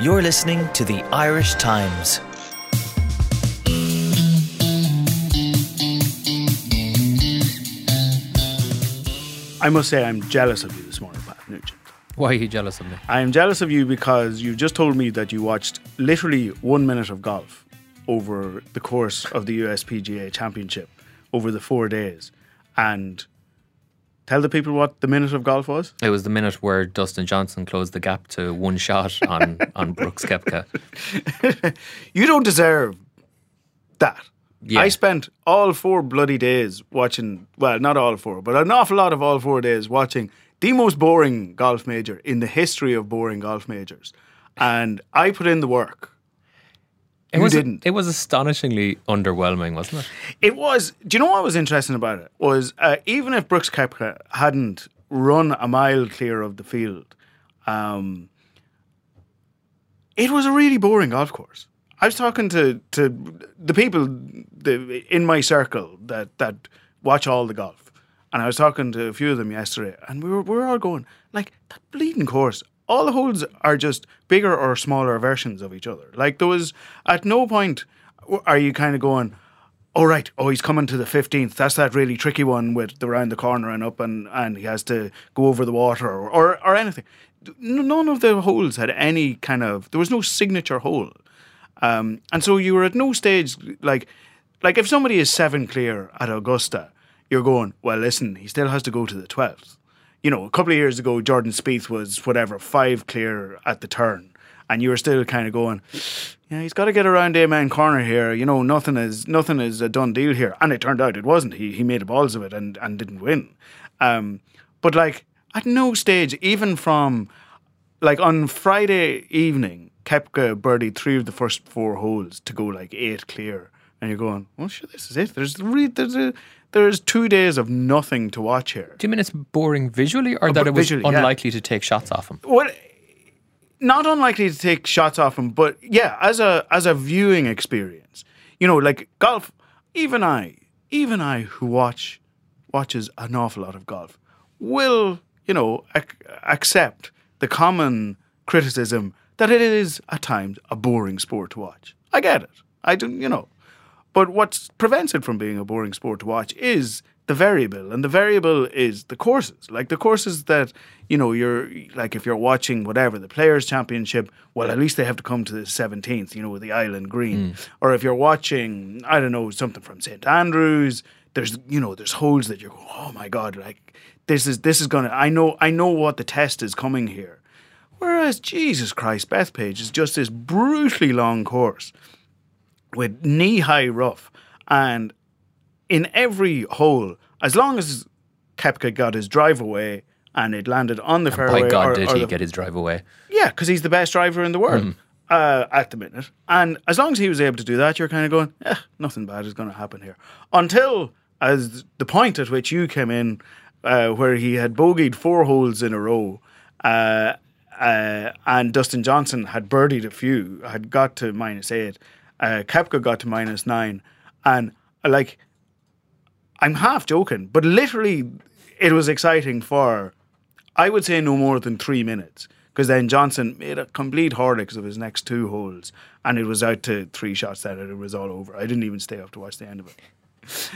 You're listening to the Irish Times. I must say, I'm jealous of you this morning, Pat Nugent. Why are you jealous of me? I am jealous of you because you just told me that you watched literally one minute of golf over the course of the USPGA Championship over the four days. And tell the people what the minute of golf was. It was the minute where Dustin Johnson closed the gap to one shot on, on Brooks Koepka. You don't deserve that. Yeah. I spent all four bloody days watching, well, not all four, but an awful lot of all four days watching the most boring golf major in the history of boring golf majors. And I put in the work. It was, didn't. It was astonishingly underwhelming, wasn't it? It was. Do you know what was interesting about it? Was uh, even if Brooks Koepka hadn't run a mile clear of the field, um, it was a really boring golf course. I was talking to, to the people the, in my circle that, that watch all the golf, and I was talking to a few of them yesterday, and we were we were all going like that bleeding course. All the holes are just bigger or smaller versions of each other. Like there was at no point are you kind of going, oh right, oh he's coming to the fifteenth. That's that really tricky one with the round the corner and up, and and he has to go over the water or or, or anything. None of the holes had any kind of. There was no signature hole, um, and so you were at no stage like like if somebody is seven clear at Augusta, you're going well. Listen, he still has to go to the twelfth. You know, a couple of years ago, Jordan Spieth was whatever five clear at the turn, and you were still kind of going, yeah, he's got to get around Amen Corner here. You know, nothing is nothing is a done deal here. And it turned out it wasn't. He he made balls of it and and didn't win. Um, but like at no stage, even from like on Friday evening, Koepka birdied three of the first four holes to go like eight clear, and you're going, well, sure, this is it. There's re- there's a, there's two days of nothing to watch here. Do you mean it's boring visually or oh, that it was visually, yeah. unlikely to take shots off him? Well, not unlikely to take shots off him, but yeah, as a as a viewing experience, you know, like golf. Even I, even I, who watch watches an awful lot of golf, will you know ac- accept the common criticism that it is at times a boring sport to watch. I get it. I do, you know. But what prevents it from being a boring sport to watch is the variable, and the variable is the courses. Like the courses that you know, you're like if you're watching whatever the Players Championship, well, at least they have to come to the seventeenth, you know, with the Island Green. Mm. Or if you're watching, I don't know, something from St Andrews, there's you know, there's holes that you're, oh my god, like this is this is gonna. I know, I know what the test is coming here. Whereas Jesus Christ, Bethpage is just this brutally long course with knee high rough, and in every hole, as long as Koepka got his drive away and it landed on the fairway, By God, or- did or he the- get his drive away? yeah, because he's the best driver in the world uh, at the minute. And as long as he was able to do that, you're kind of going, eh, nothing bad is going to happen here. Until as the point at which you came in, uh, where he had bogeyed four holes in a row, uh, uh, and Dustin Johnson had birdied a few, had got to minus eight. Uh, Koepka got to minus nine, and like I'm half joking, but literally, it was exciting for, I would say, no more than three minutes. Because then Johnson made a complete horlicks of his next two holes, and it was out to three shots that it was all over. I didn't even stay up to watch the end of it.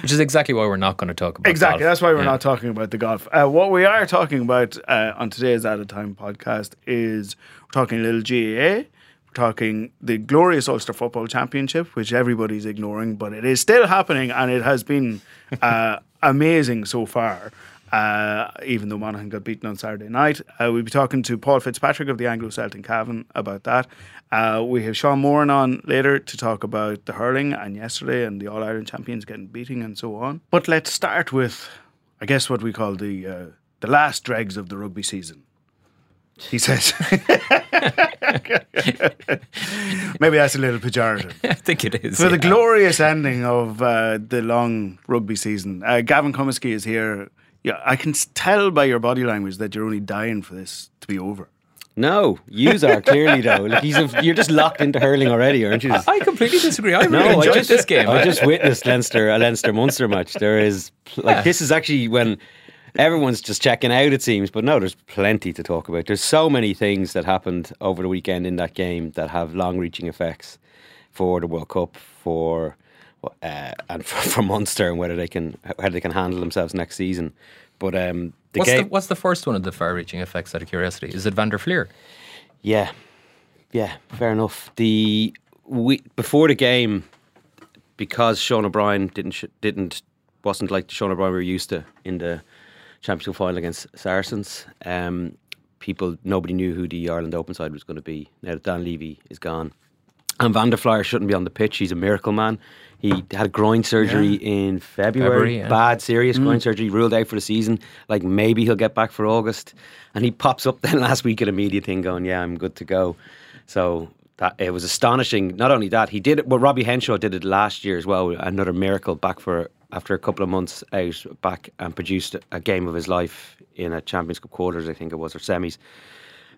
Which is exactly why we're not going to talk about Exactly. golf. That's why we're Yeah. not talking about the golf. Uh, what we are talking about uh, on today's At a Time podcast is we're talking a little GAA. Talking the glorious Ulster Football Championship, which everybody's ignoring, but it is still happening and it has been uh, amazing so far. Uh, even though Monaghan got beaten on Saturday night, uh, we'll be talking to Paul Fitzpatrick of the Anglo Celtic Cavan about that. Uh, we have Sean Moran on later to talk about the hurling and yesterday and the All Ireland champions getting beating and so on. But let's start with, I guess, what we call the uh, the last dregs of the rugby season. He says, maybe that's a little pejorative. I think it is. For the glorious ending of uh, the long rugby season, uh, Gavin Comiskey is here. Yeah, I can tell by your body language that you're only dying for this to be over. No, yous are clearly though. Like he's a, you're just locked into hurling already, aren't you? I completely disagree. I really No, I enjoyed just, this game. I just witnessed Leinster a Leinster Munster match. There is like this is actually when everyone's just checking out, it seems. But no, there's plenty to talk about. There's so many things that happened over the weekend in that game that have long-reaching effects for the World Cup, for uh, and for, for Munster, and whether they can how they can handle themselves next season. But um, the what's, game, the, what's the first one of the far-reaching effects? Out of curiosity, is it Van der Flier? yeah, yeah, fair enough. The we before the game, because Sean O'Brien didn't sh- didn't wasn't like the Sean O'Brien we were used to in the championship final against Saracens. Um, people nobody knew who the Ireland Open side was going to be. Now that Dan Leavy is gone, and Van der Flier shouldn't be on the pitch. He's a miracle man. He had a groin surgery in February, February, yeah. bad, serious groin surgery, ruled out for the season. Like maybe he'll get back for August, and he pops up then last week at a media thing, going, "Yeah, I'm good to go." So that it was astonishing. Not only that, he did it. Well, Robbie Henshaw did it last year as well. Another miracle back for after a couple of months out back and produced a game of his life in a Champions Cup quarters, I think it was, or semis.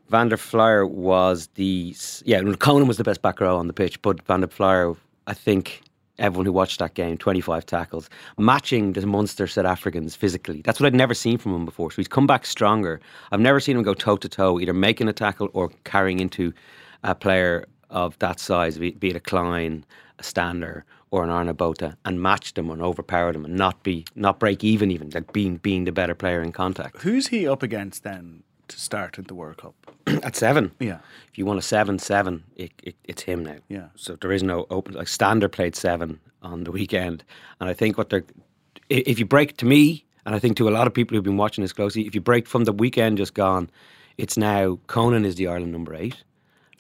Van der Flier was the yeah. Conan was the best back row on the pitch, but Van der Flier, I think everyone who watched that game, twenty five tackles, matching the monster South Africans physically. That's what I'd never seen from him before. So he's come back stronger. I've never seen him go toe to toe, either making a tackle or carrying into a player of that size, be it a Kleyn, a Stander, or an Arno Botha, and match them and overpower them and not be not break even, even like being being the better player in contact. Who's he up against then to start at the World Cup? At seven, Yeah. if you want a seven seven, it, it, it's him now. Yeah. So there is no open like Stander played seven on the weekend, and I think what they're if you break to me, and I think to a lot of people who've been watching this closely, if you break from the weekend just gone, it's now Conan is the Ireland number eight.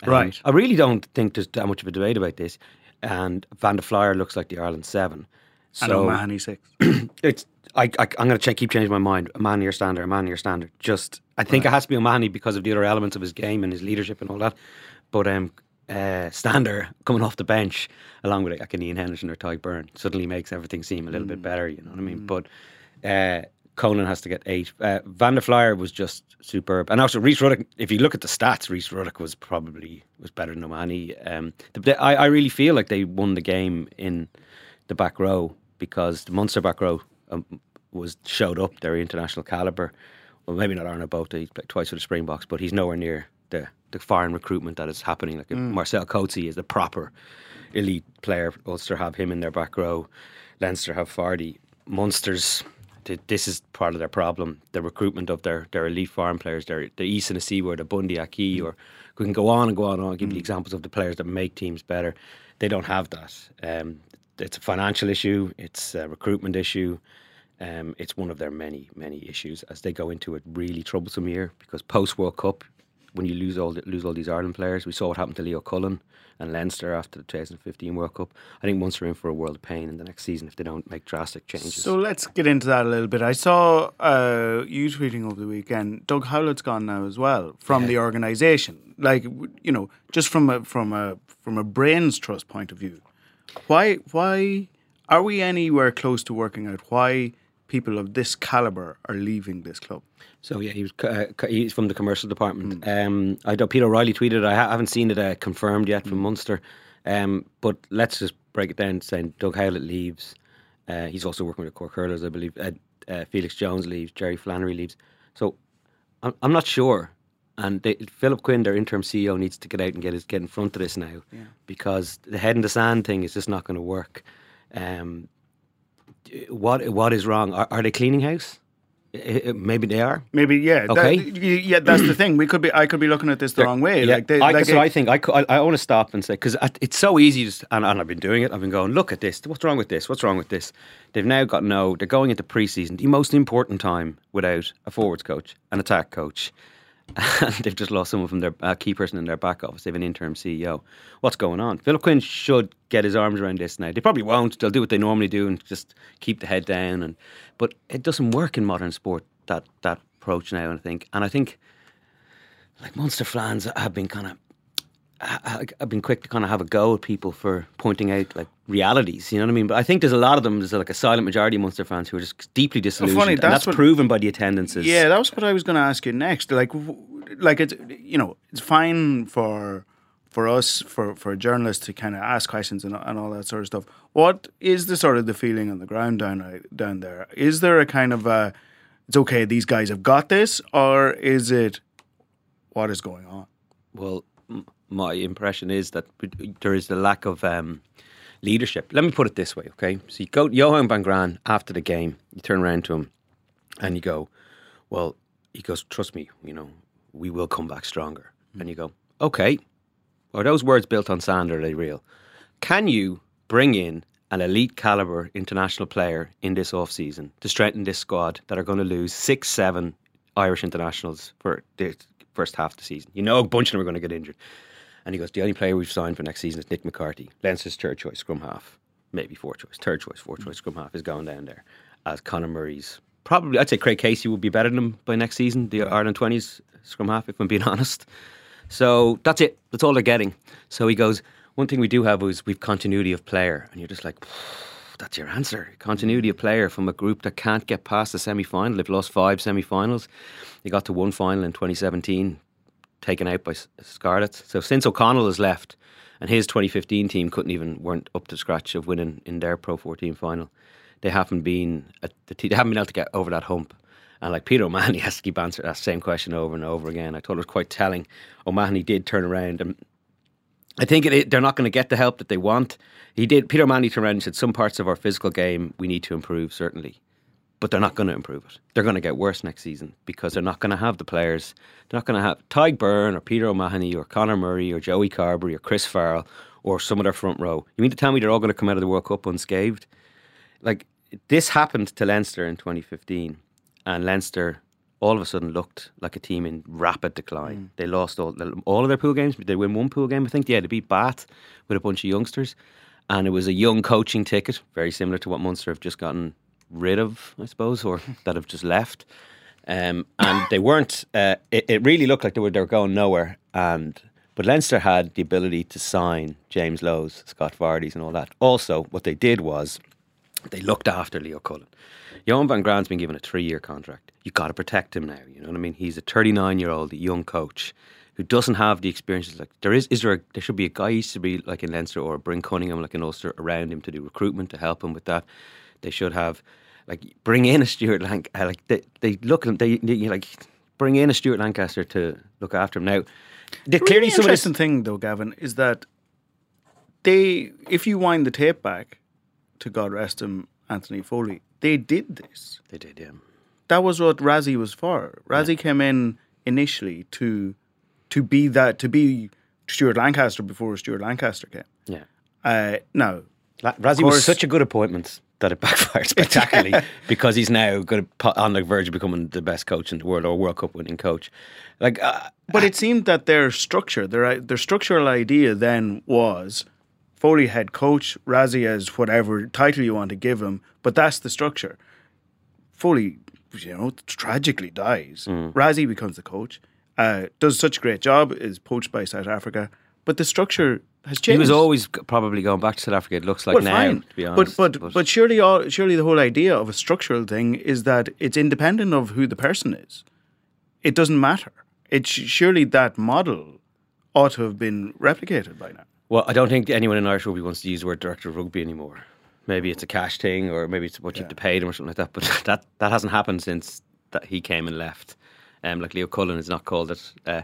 Right. I really don't think there's that much of a debate about this, and Van der Flier looks like the Ireland seven. And So O'Mahony six. it's I, I I'm going to check, keep changing my mind. A man near standard, a man near standard. Just I think it has to be O'Mahony because of the other elements of his game and his leadership and all that. But um, uh, Stander coming off the bench along with like an Iain Henderson or Tadhg Beirne suddenly makes everything seem a little bit better. You know what I mean? But uh, Conan has to get eight. Uh, Van der Flier was just superb, and also Rhys Ruddock. If you look at the stats, Rhys Ruddock was probably was better than O'Mahony. Um, the, the, I, I really feel like they won the game in the back row because the Munster back row um, was showed up their international caliber. Well, maybe not Arno Botha, he's played twice for the Springboks, but he's nowhere near the, the foreign recruitment that is happening. Like Marcel Coetzee is the proper elite player. Ulster have him in their back row. Leinster have Fardy. Munster's this is part of their problem. The recruitment of their, their elite foreign players, their the East and the Seaward, the Bundee, Aki, or we can go on and go on and on, give you examples of the players that make teams better. They don't have that. Um, it's a financial issue. It's a recruitment issue. Um, it's one of their many, many issues as they go into a really troublesome year because post World Cup, when you lose all the, lose all these Ireland players, we saw what happened to Leo Cullen and Leinster after the 2015 World Cup. I think once are in for a world of pain in the next season if they don't make drastic changes. So let's get into that a little bit. I saw uh, you tweeting over the weekend. Doug Howlett's gone now as well from the organisation. Like you know, just from a from a from a brains trust point of view, why why are we anywhere close to working out why people of this caliber are leaving this club? So yeah, he was uh, he's from the commercial department. Um, I know Peter O'Reilly tweeted. I ha- haven't seen it uh, confirmed yet from Munster. Um, but let's just break it down. Saying Doug Howlett leaves. Uh, he's also working with the Cork Hurlers, I believe. Uh, uh, Felix Jones leaves. Jerry Flannery leaves. So I'm, I'm not sure. And they, Philip Quinn, their interim CEO, needs to get out and get his, get in front of this now, because the head in the sand thing is just not going to work. Um, what what is wrong? Are, are they cleaning house? I- I- Maybe they are. Maybe yeah. Okay. That, yeah, that's the thing. We could be. I could be looking at this the wrong way. Yeah, Like, they, I, like so it- I think I, I, I want to stop and say because it's so easy, to, and, and I've been doing it. I've been going, look at this. What's wrong with this? What's wrong with this? They've now got no. They're going into preseason, the most important time without a forwards coach, an attack coach, and they've just lost someone from their uh, key person in their back office. They have an interim CEO. What's going on? Philip Quinn should get his arms around this now. They probably won't. They'll do what they normally do and just keep the head down. And but it doesn't work in modern sport that that approach now. And I think, and I think like Munster fans have been kind of. I've been quick to kind of have a go at people for pointing out like realities, you know what I mean? But I think there's a lot of them. There's like a silent majority of Munster fans who are just deeply disillusioned, funny, and that's that's what- proven by the attendances. Yeah, that was what I was going to ask you next. Like, like it's you know it's fine for for us for for journalists to kind of ask questions and, and all that sort of stuff. What is the sort of the feeling on the ground down uh, down there? Is there a kind of a it's okay, these guys have got this, or is it what is going on? Well, m- my impression is that there is a lack of um, leadership. Let me put it this way, okay? So you go Johann van Graan after the game, you turn around to him and you go, Well, he goes, Trust me, you know, we will come back stronger. And you go, Okay. Are those words built on sand or are they real? Can you bring in an elite caliber international player in this off season to strengthen this squad that are going to lose six, seven Irish internationals for the first half of the season? You know, a bunch of them are going to get injured. And he goes, the only player we've signed for next season is Nick McCarthy. Leinster's third choice scrum half, maybe fourth choice, third choice, fourth choice scrum half is going down there as Conor Murray's. Probably, I'd say Craig Casey would be better than him by next season, the Ireland 20s scrum half, if I'm being honest. So that's it. That's all they're getting. So he goes, one thing we do have is we've continuity of player. And you're just like, that's your answer. Continuity of player from a group that can't get past the semi final. They've lost five semi finals. They got to one final in 2017, taken out by Scarlets. So since O'Connell has left, and his 2015 team couldn't even weren't up to scratch of winning in their Pro 14 final. They haven't been the they haven't been able to get over that hump. And like Peter O'Mahony has to keep answering that same question over and over again. I thought it was quite telling. O'Mahony did turn around and I think it, they're not going to get the help that they want. He did. Peter O'Mahony turned around and said, "Some parts of our physical game we need to improve, certainly, but they're not going to improve it. They're going to get worse next season because they're not going to have the players. They're not going to have Tadhg Beirne or Peter O'Mahony or Conor Murray or Joey Carbery or Chris Farrell or some of their front row. You mean to tell me they're all going to come out of the World Cup unscathed? Like this happened to Leinster in 2015, and Leinster all of a sudden looked like a team in rapid decline. Mm. They lost all all of their pool games. They win one pool game, I think. Yeah, they beat Bath with a bunch of youngsters, and it was a young coaching ticket, very similar to what Munster have just gotten rid of, I suppose, or that have just left. Um, and they weren't. Uh, it, it, really looked like they were they were going nowhere. And but Leinster had the ability to sign James Lowe's, Scott Fardy's, and all that. Also, what they did was they looked after Leo Cullen. Johann van Graan's been given a three-year contract. You've got to protect him now. You know what I mean? He's a 39-year-old young coach who doesn't have the experiences. Like there is, is there? A, there should be a Guy Easterby like in Leinster or Bryn Cunningham like in Ulster around him to do recruitment to help him with that. They should have like bring in a Stuart Lancaster. Uh, like they, they look at they, they like bring in a Stuart Lancaster to look after him. Now, the really interesting thing though, Gavin, is that they, if you wind the tape back to God rest him, Anthony Foley, they did this. They did, yeah. That was what Rassie was for. Rassie yeah. came in initially to to be that to be Stuart Lancaster before Stuart Lancaster came. Yeah. Uh, no, La- Rassie course, was such a good appointment that it backfired spectacularly because he's now going to on the verge of becoming the best coach in the world or World Cup winning coach. Like, uh, but it seemed that their structure, their their structural idea then was Foley head coach, Rassie as whatever title you want to give him, but that's the structure. Foley, you know, tragically dies. Mm. Becomes the coach, uh, does such a great job, is poached by South Africa, but the structure has changed. He was always probably going back to South Africa. It looks like well, now, fine. to be honest. But but, but but surely all surely the whole idea of a structural thing is that it's independent of who the person is. It doesn't matter. It surely that model ought to have been replicated by now. Well, I don't think anyone in Irish rugby wants to use the word director of rugby anymore. Maybe it's a cash thing, or maybe it's what you have to pay them, or something like that. But that that hasn't happened since that he came and left. Um, like Leo Cullen is not called it. Uh,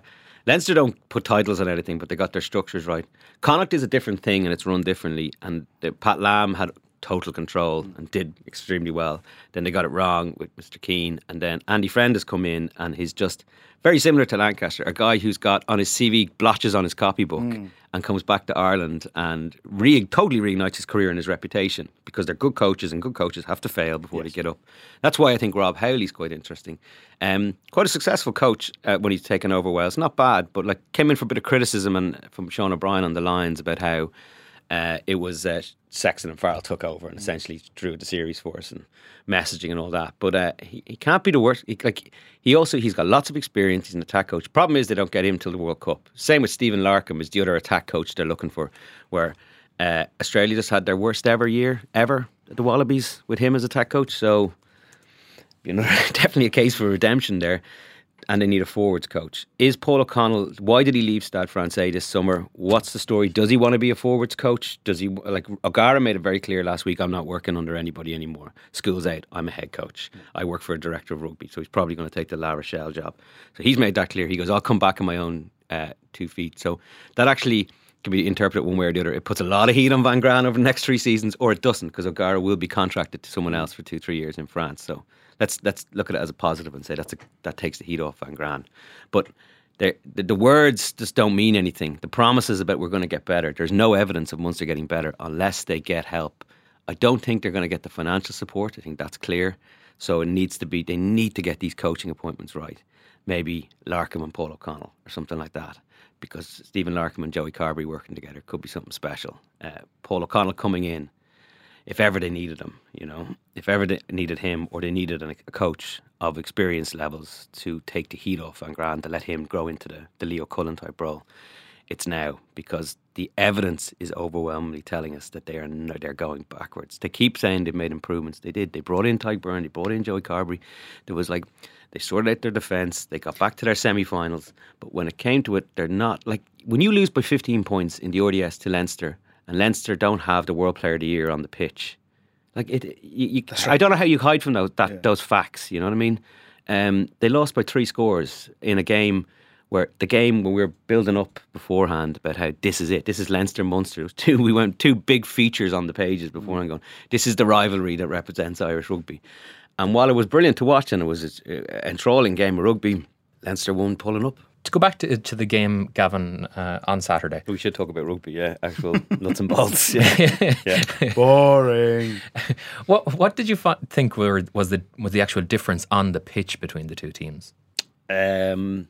Leinster don't put titles on anything, but they got their structures right. Connacht is a different thing, and it's run differently. And Pat Lam had total control and did extremely well. Then they got it wrong with Mr. Keane, and then Andy Friend has come in, and he's just very similar to Lancaster, a guy who's got on his CV blotches on his copybook mm. and comes back to Ireland and re- totally reignites his career and his reputation because they're good coaches and good coaches have to fail before yes. they get up. That's why I think Rob Howley's quite interesting. Um, quite a successful coach uh, when he's taken over Wales. Not bad, but like came in for a bit of criticism and from Sean O'Brien on the lines about how uh, it was uh, Sexton and Farrell took over and essentially drew the series for us and messaging and all that. But uh, he, he can't be the worst. He, like he also he's got lots of experience. He's an attack coach. Problem is they don't get him till the World Cup. Same with Stephen Larkham is the other attack coach they're looking for. Where uh, Australia just had their worst ever year ever the Wallabies with him as attack coach. So you know definitely a case for redemption there. And they need a forwards coach. Is Paul O'Connell? Why did he leave Stade Francais this summer? What's the story? Does he want to be a forwards coach? Does he like O'Gara made it very clear last week? I'm not working under anybody anymore. School's out. I'm a head coach. I work for a director of rugby, so he's probably going to take the La Rochelle job. So he's made that clear. He goes, I'll come back on my own uh, two feet. So that actually can be interpreted one way or the other. It puts a lot of heat on Van Graan over the next three seasons, or it doesn't, because O'Gara will be contracted to someone else for two, three years in France. So let's let's look at it as a positive and say that's a, that takes the heat off Van Graan. But the, the words just don't mean anything. The promises about we're going to get better. There's no evidence of Munster getting better unless they get help. I don't think they're going to get the financial support. I think that's clear. So it needs to be. They need to get these coaching appointments right. Maybe Larkham and Paul O'Connell or something like that because Stephen Larkham and Joey Carbery working together could be something special. Uh, Paul O'Connell coming in, if ever they needed him, you know, if ever they needed him or they needed a, coach of experience levels to take the heat off Van Graan to let him grow into the, the Leo Cullen type role, it's now because the evidence is overwhelmingly telling us that they are they're going backwards. They keep saying they've made improvements. They did. They brought in Tadhg Beirne. They brought in Joey Carbery. There was like they sorted out their defence. They got back to their semi-finals. But when it came to it, they're not like when you lose by 15 points in the RDS to Leinster, and Leinster don't have the World Player of the Year on the pitch. Like it, you, you, right. I don't know how you hide from those that, yeah. those facts. You know what I mean? Um, they lost by three scores in a game where the game when we were building up beforehand about how this is it, this is Leinster Munster. Two, we went two big features on the pages before mm. and going, this is the rivalry that represents Irish rugby. And while it was brilliant to watch and it was an enthralling game of rugby, Leinster won pulling up. To go back to, to the game, Gavin, uh, on Saturday. We should talk about rugby, yeah. Actual nuts and bolts. Yeah. yeah. Boring. what What did you think were, was the was the actual difference on the pitch between the two teams? Um,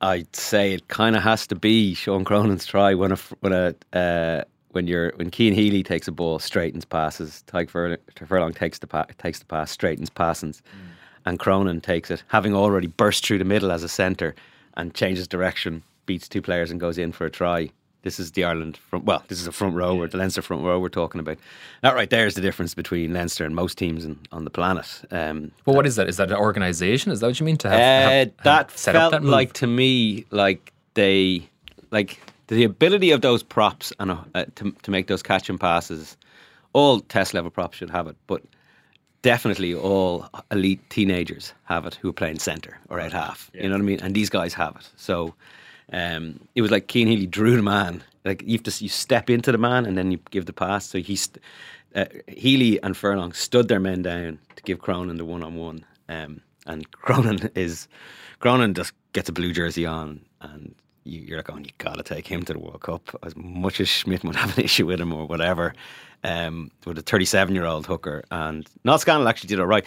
I'd say it kind of has to be Sean Cronin's try when a when a uh, when you're when Cian Healy takes a ball, straightens passes. Tadhg Furlong, Furlong takes the pa- takes the pass, straightens passes, mm. And Cronin takes it, having already burst through the middle as a centre and changes direction, beats two players and goes in for a try. This is the Ireland front. Well, this is a front row, or the Leinster front row we're talking about. That right there is the difference between Leinster and most teams in, on the planet. Um, well, what is that? Is that an organisation? Is that what you mean to have? Uh, have, that felt that like to me like they like the ability of those props and uh, to to make those catch and passes. All test level props should have it, but definitely all elite teenagers have it who are playing centre or out half. Yeah. You know what I mean? And these guys have it. So um, it was like Cian Healy drew the man. Like you have to you step into the man and then you give the pass. So he st- uh, Healy and Furlong stood their men down to give Cronin the one on one. And Cronin is Cronin just gets a blue jersey on and you're like, going, you gotta take him to the World Cup. As much as Schmidt would have an issue with him or whatever, um, with a 37 year old hooker, and Niall Scannell actually did all right.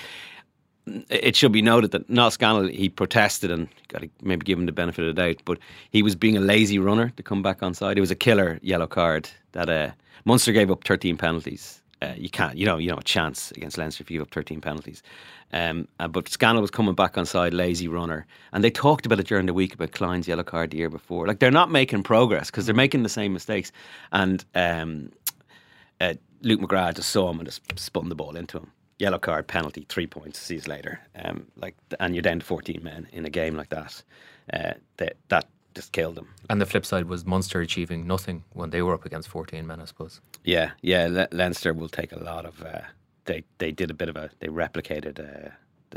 It should be noted that Niall Scannell he protested and got to maybe give him the benefit of the doubt, but he was being a lazy runner to come back on side. It was a killer yellow card that uh, Munster gave up 13 penalties uh, you can't, you know, you know, a chance against Leinster if you give up 13 penalties. Um, uh, but Scannell was coming back on side, lazy runner, and they talked about it during the week about Kleyn's yellow card the year before. Like they're not making progress because they're making the same mistakes. And um, uh, Luke McGrath just saw him and just spun the ball into him. Yellow card, penalty, three points. Sees later, um, like, and you're down to 14 men in a game like that. Uh, that that just killed them. And the flip side was Munster achieving nothing when they were up against 14 men, I suppose. Yeah, yeah. Le- Leinster will take a lot of. Uh, they they did a bit of a. They replicated uh,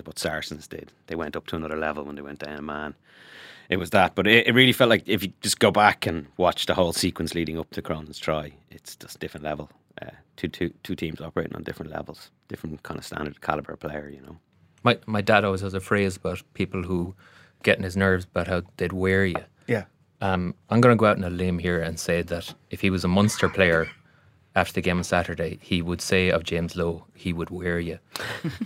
what Saracens did. They went up to another level when they went down a man. It was that, but it, it really felt like if you just go back and watch the whole sequence leading up to Cronin's try, it's just different level. Uh, two, two, two teams operating on different levels, different kind of standard caliber player, you know. My my dad always has a phrase about people who get in his nerves about how they'd wear you. Yeah. Um, I'm going to go out on a limb here and say that if he was a Munster player after the game on Saturday, he would say of James Lowe, he would wear you.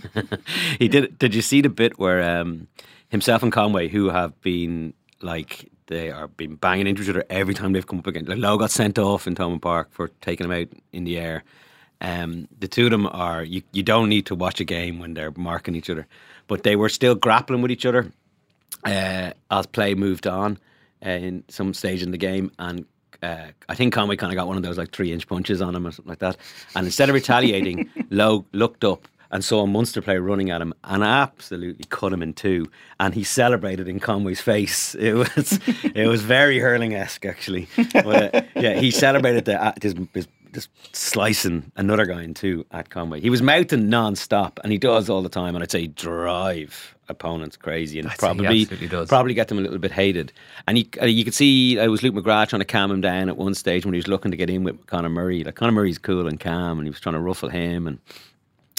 he did. Did you see the bit where um, himself and Conway, who have been like they are been banging into each other every time they've come up again. Like Lowe got sent off in Thomond Park for taking him out in the air. Um, the two of them are you. You don't need to watch a game when they're marking each other, but they were still grappling with each other uh, as play moved on uh, in some stage in the game, and uh, I think Conway kind of got one of those like three inch punches on him or something like that. And instead of retaliating, Lowe looked up, and saw a Munster player running at him and absolutely cut him in two. And he celebrated in Conway's face. It was it was very hurling esque actually. But, uh, yeah, he celebrated the, uh, his, his just slicing another guy in two at Conway. He was mouthing non-stop, and he does all the time. And I'd say drive opponents crazy, and he probably does. probably get them a little bit hated. And you uh, you could see it was Luke McGrath trying to calm him down at one stage when he was looking to get in with Conor Murray. Like Conor Murray's cool and calm, and he was trying to ruffle him. And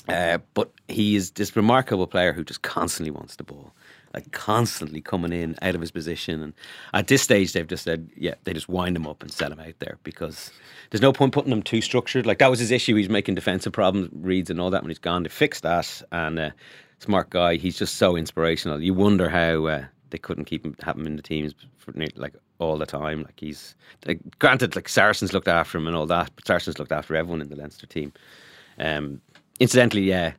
uh, but he is this remarkable player who just constantly wants the ball. Like constantly coming in out of his position, and at this stage they've just said, yeah, they just wind him up and set him out there because there's no point putting him too structured. Like that was his issue. He's making defensive problems, reads and all that when he's gone. They fixed that, and uh, smart guy. He's just so inspirational. You wonder how uh, they couldn't keep him have him in the teams for like all the time. Like he's like, granted, like Saracens looked after him and all that, but Saracens looked after everyone in the Leinster team. Um, incidentally, yeah,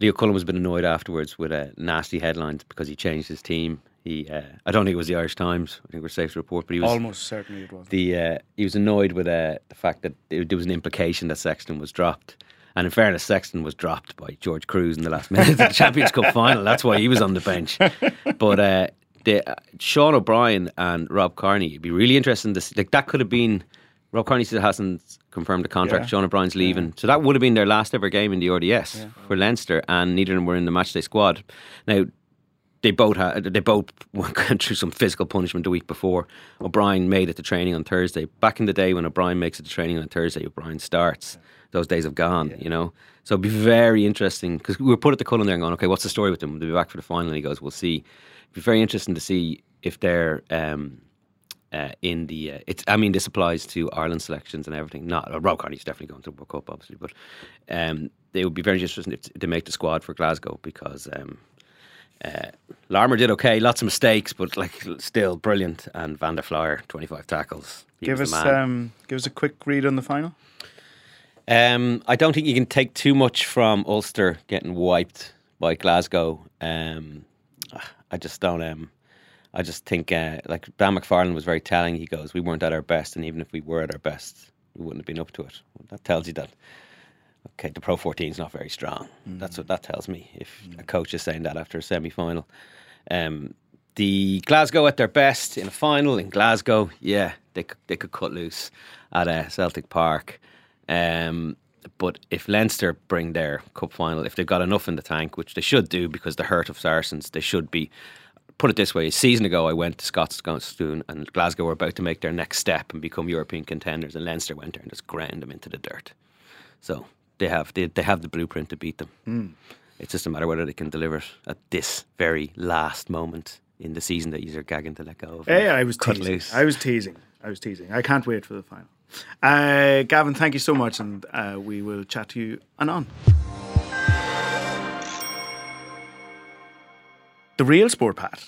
Leo Cullen was a bit annoyed afterwards with uh, nasty headlines because he changed his team. He, uh, I don't think it was the Irish Times. I think we're safe to report, but he was Almost certainly it was. the uh, he was annoyed with uh, the fact that there was an implication that Sexton was dropped. And in fairness, Sexton was dropped by George Kruis in the last minute of the Champions Cup final. That's why he was on the bench. But uh, the, uh, Sean O'Brien and Rob Kearney, it'd be really interesting to see. Like that could have been. Rob Kearney still hasn't confirmed the contract. Yeah. Sean O'Brien's leaving, so that would have been their last ever game in the RDS for Leinster, and neither of them were in the matchday squad. Now they both had they both went through some physical punishment the week before. O'Brien made it to training on Thursday. Back in the day when O'Brien makes it to training on Thursday, O'Brien starts. Those days have gone, you know. So it'd be very interesting because we were put at the Cullen there and going, okay, what's the story with them? They'll be back for the final. And he goes, we'll see. It'd be very interesting to see if they're um, uh, in the. Uh, it's. I mean, this applies to Ireland selections and everything. Not uh, Rob Kearney's definitely going to the World Cup, obviously, but um, they would be very interesting if they make the squad for Glasgow because um, uh, Larmour did okay, lots of mistakes, but like still brilliant. And Van der Flier, twenty five tackles. He Give us um, give us a quick read on the final. Um, I don't think you can take too much from Ulster getting wiped by Glasgow. Um, I just don't. Um, I just think uh, like Dan McFarland was very telling. He goes, "We weren't at our best, and even if we were at our best, we wouldn't have been up to it." Well, that tells you that. Okay, the Pro 14 is not very strong. That's what that tells me. If a coach is saying that after a semi final, um, the Glasgow at their best in a final in Glasgow, yeah, they could, they could cut loose at uh, Celtic Park. Um, but if Leinster bring their cup final, if they've got enough in the tank, which they should do because the hurt of Saracens, they should be. Put it this way: a season ago, I went to Scotstoun and Glasgow were about to make their next step and become European contenders, and Leinster went there and just ground them into the dirt. So they have they, they have the blueprint to beat them. It's just a matter whether they can deliver it at this very last moment in the season that you're gagging to let go of. Hey, I was cut teasing. loose. I was teasing. I was teasing. I can't wait for the final. Uh, Gavin, thank you so much, and uh, we will chat to you anon. The real sport, Pat,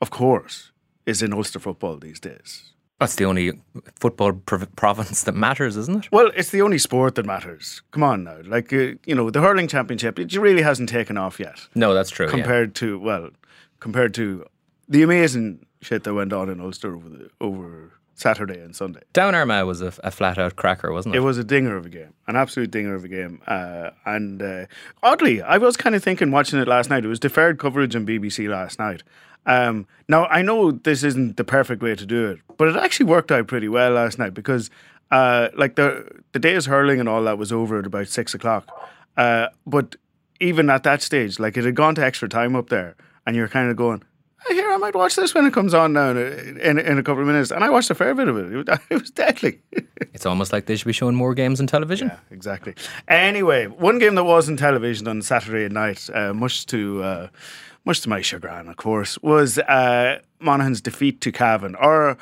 of course, is in Ulster football these days. That's the only football prov- province that matters, isn't it? Well, it's the only sport that matters. Come on now, like uh, you know, the hurling championship, it really hasn't taken off yet No, that's true. yeah. compared to well, compared to the amazing shit that went on in Ulster over the, over Saturday and Sunday. Down Armagh was a, a flat out cracker, wasn't it? It was a dinger of a game, an absolute dinger of a game. Uh, and uh, oddly, I was kind of thinking watching it last night. It was deferred coverage on BBC last night. Um, now I know this isn't the perfect way to do it, but it actually worked out pretty well last night because, uh, like the the day's hurling and all that was over at about six o'clock. Uh, but even at that stage, like it had gone to extra time up there, and you're kind of going. "I Here, I might watch this when it comes on now in, in, in a couple of minutes. And I watched a fair bit of it. It was, it was deadly. It's almost like they should be showing more games on television. Yeah, exactly. Anyway, one game that was on television on Saturday night, uh, much to uh, much to my chagrin, of course, was uh, Monaghan's defeat to Cavan, or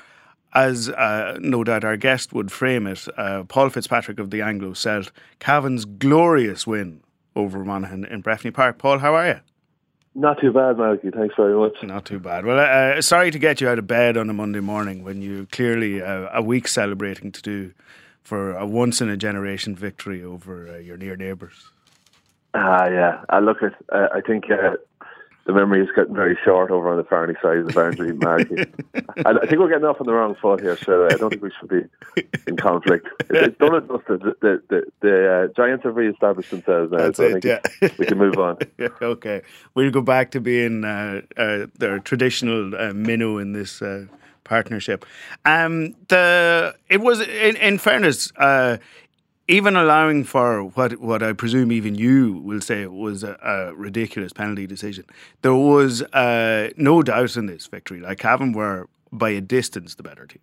as uh, no doubt our guest would frame it, uh, Paul Fitzpatrick of the Anglo Celt, Cavan's glorious win over Monaghan in Breffni Park. Paul, how are you? Not too bad, Malky. Thanks very much. Not too bad. Well, uh, sorry to get you out of bed on a Monday morning when you clearly uh, a week celebrating to do for a once in a generation victory over uh, your near neighbours. Ah, yeah. I look at. Uh, I think uh, the memory is getting very short over on the Farney side of the boundary, Marky. I, I think we're getting off on the wrong foot here, so I don't think we should be in conflict. It's, it's done and dusted. The, the, the, the uh, Giants have re-established themselves now, That's so I it, think yeah. we can move on. Yeah, okay, we'll go back to being uh, uh, their traditional uh, minnow in this uh, partnership. Um, the it was in, in fairness, uh, even allowing for what what I presume even you will say was a, a ridiculous penalty decision. There was uh, no doubt in this victory. Like Cavan were by a distance the better team.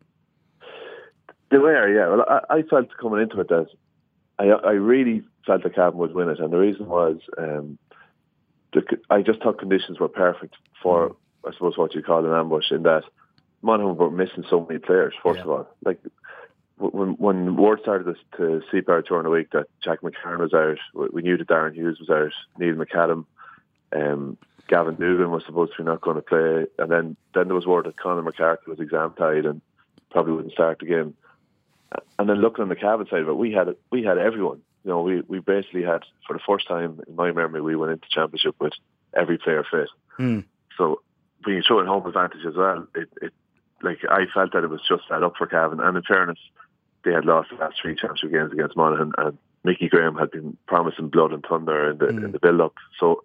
They were, yeah. Well, I, I felt coming into it that I, I really felt that Cavan would win it, and the reason was um, the, I just thought conditions were perfect for, I suppose, what you call an ambush. In that Monaghan were missing so many players. First Yeah. of all, like when when word started to, to seep out during the week that Jack McCarron was out, we- knew that Darren Hughes was out, Neil McAdam, um, Gavin Dugan was supposed to be not going to play, and then then there was word that Conor McCarthy was exam tied and probably wouldn't start the game. And then looking on the Cavan side of it, we had we had everyone. You know, we, we basically had for the first time in my memory, we went into championship with every player fit. Hmm. So being throw home advantage as well, it, it like I felt that it was just set up for Cavan. And in fairness, they had lost the last three championship games against Monaghan, and Mickey Graham had been promising blood and thunder in the in the build up. So.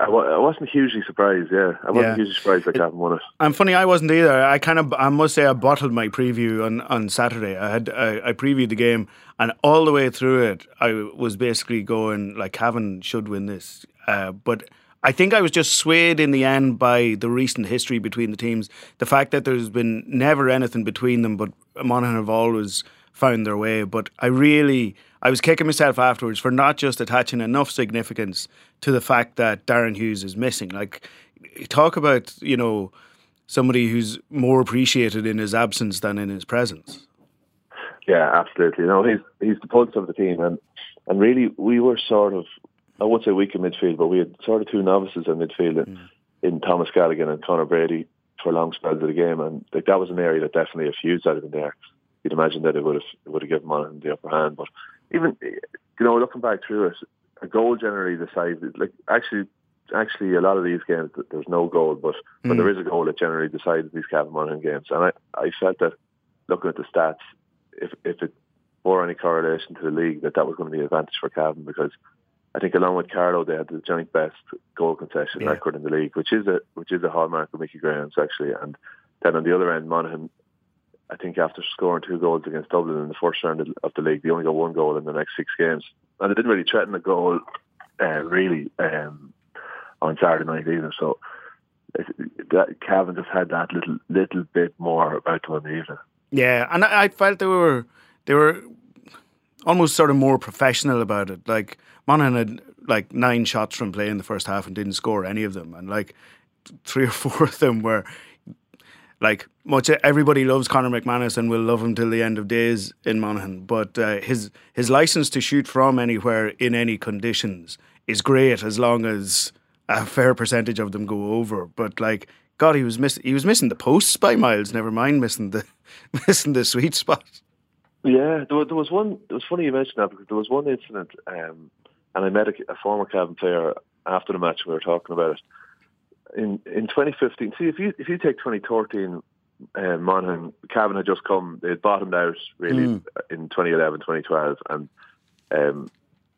I, wasn't hugely surprised, yeah. I wasn't Yeah. hugely surprised that Cavan won it. I'm funny. I wasn't either. I kind of, I must say, I bottled my preview on, on Saturday. I had, I, I previewed the game, and all the way through it, I was basically going like, Cavan should win this. Uh, but I think I was just swayed in the end by the recent history between the teams. The fact that there's been never anything between them, but Monaghan have always found their way. But I really, I was kicking myself afterwards for not just attaching enough significance to the fact that Darren Hughes is missing. Like, talk about, you know, somebody who's more appreciated in his absence than in his presence. Yeah, absolutely. No, he's he's the pulse of the team, and and really we were sort of I would say weak in midfield, but we had sort of two novices in midfield in, mm. in Thomas Gallagher and Conor Brady for long spells of the game, and like that was an area that definitely if Hughes had been there, you'd imagine that it would have it would have given Monaghan the upper hand. But even you know looking back through it, a goal generally decides. Like actually. Actually, a lot of these games, there's no goal, but when mm. there is a goal, it generally decides these Cavan Monaghan games. And I, I felt that looking at the stats, if if it bore any correlation to the league, that that was going to be an advantage for Cavan because I think along with Carlow, they had the joint best goal concession Yeah. record in the league, which is a which is a hallmark of Mickey Graham's actually. And then on the other end, Monaghan, I think after scoring two goals against Dublin in the first round of- the league, they only got one goal in the next six games, and they didn't really threaten a goal uh, really um, on Saturday night either. So. That Cavan just had that little little bit more about them in the evening. Yeah, and I, I felt they were they were almost sort of more professional about it. Like Monaghan had like nine shots from play in the first half and didn't score any of them, and like three or four of them were like much. Everybody loves Conor McManus and will love him till the end of days in Monaghan, but uh, his his license to shoot from anywhere in any conditions is great as long as a fair percentage of them go over. But like. God, he was miss- he was missing the posts by miles. Never mind missing the missing the sweet spot. Yeah, there was, there was one. It was funny you mentioned that because there was one incident, um, and I met a, a former Cavan player after the match. We were talking about it in in 2015. See, if you if you take 2013, uh, Monaghan, Cavan had just come. They had bottomed out really in 2011, 2012, and um,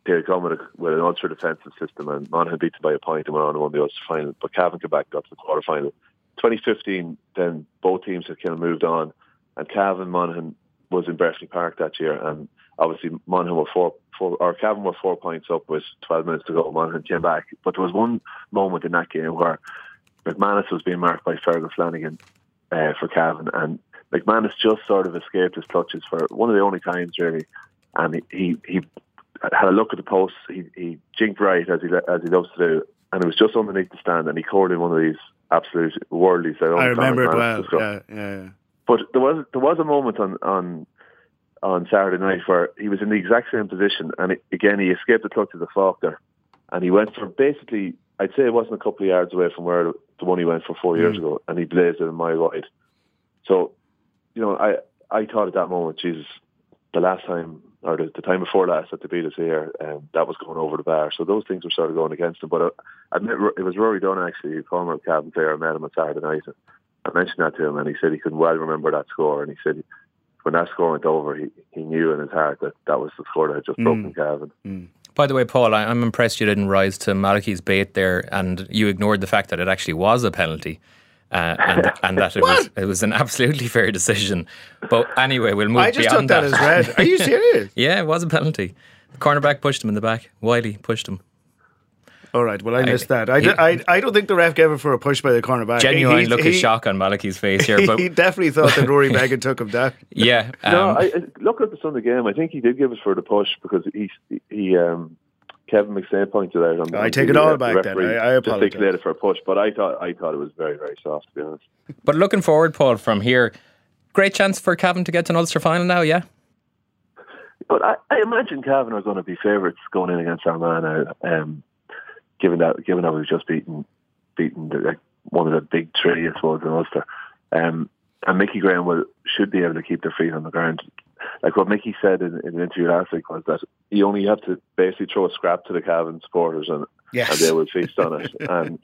they had come with, a, with an ultra defensive system, and Monaghan beat them by a point and went on and won the Ulster final. But Cavan came back, got to the quarter final. 2015, then both teams had kind of moved on, and Cavan Monaghan was in Breffni Park that year, and obviously Monaghan were four, four or Cavan were four points up with 12 minutes to go. Monaghan came back, but there was one moment in that game where McManus was being marked by Fergal Flanagan uh, for Cavan, and McManus just sort of escaped his clutches for one of the only times really, and he he, he had a look at the post. He, he jinked right as he as he loves to do, and it was just underneath the stand, and he caught in one of these absolute only I remember it well. McManus has got. Yeah, yeah, yeah. But there was there was a moment on on on Saturday night where he was in the exact same position, and it, again he escaped the clutches of the Faulkner, and he went for basically I'd say it wasn't a couple of yards away from where the one he went for four years ago, and he blazed it a mile wide. So, you know, I I thought at that moment, Jesus, the last time or the, the, time before last that they beat us here, um, that was going over the bar. So those things were sort of going against him. But uh, I admit it was Rory Dunne actually, former Cavan player. I met him on Saturday night. And I mentioned that to him, and he said he could well remember that score. And he said when that score went over, he, he knew in his heart that that was the score that had just mm. broken Cavan. Mm. By the way, Paul, I, am impressed you didn't rise to Malachy's bait there, and you ignored the fact that it actually was a penalty. Uh, and, and that it was it was an absolutely fair decision. But anyway, we'll move I just beyond took that, that as red. Are you serious? yeah, it was a penalty. The cornerback pushed him in the back. Wiley pushed him. All right. Well, I missed I, that. I, he, I, I don't think the ref gave it for a push by the cornerback. Genuine look of shock on Malachy's face here. But he definitely thought that Rory Beggan took him down. Yeah. Um, no, I, look at the Sunday game. I think he did give us for the push because he he um, Kevin McStay pointed out. On, I take it all back. Then I, I apologize. for a push, but I thought I thought it was very very soft to be honest. But looking forward, Paul, from here, great chance for Cavan to get to an Ulster final now. Yeah. But I, I imagine Cavan are going to be favourites going in against Armagh um, given that given that we've just beaten beaten the, like, one of the big three, I suppose, in Ulster. Um, and Mickey Graham will should be able to keep their feet on the ground. Like what Mickey said in, in the interview last week was that you only have to basically throw a scrap to the Cavan supporters and, yes. and they will feast on it. And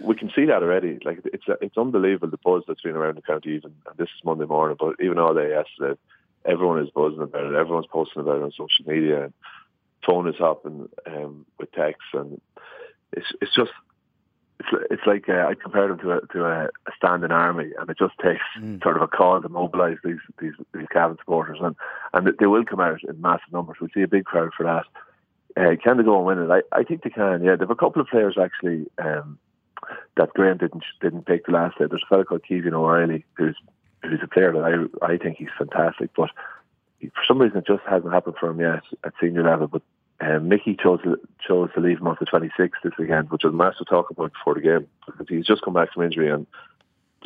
we can see that already. Like it's it's unbelievable the buzz that's been around the county. Even and this is Monday morning, but even all day yesterday, everyone is buzzing about it. Everyone's posting about it on social media. And, phone is hopping um, with texts, and it's it's just it's it's like uh, I compare them to a to a, a standing army, and it just takes mm. sort of a call to mobilise these these these Cavan supporters, and and they will come out in massive numbers. We see a big crowd for that. Uh, can they go and win it? I, I think they can. Yeah, they have a couple of players actually um, that Graham didn't didn't pick the last day. There's a fellow called Keegan O'Reilly who's who's a player that I I think he's fantastic, but for some reason it just hasn't happened for him yet at senior level. But um, Mickey chose chose to leave him on the 26th this weekend, which was massive talk about before the game because he's just come back from injury and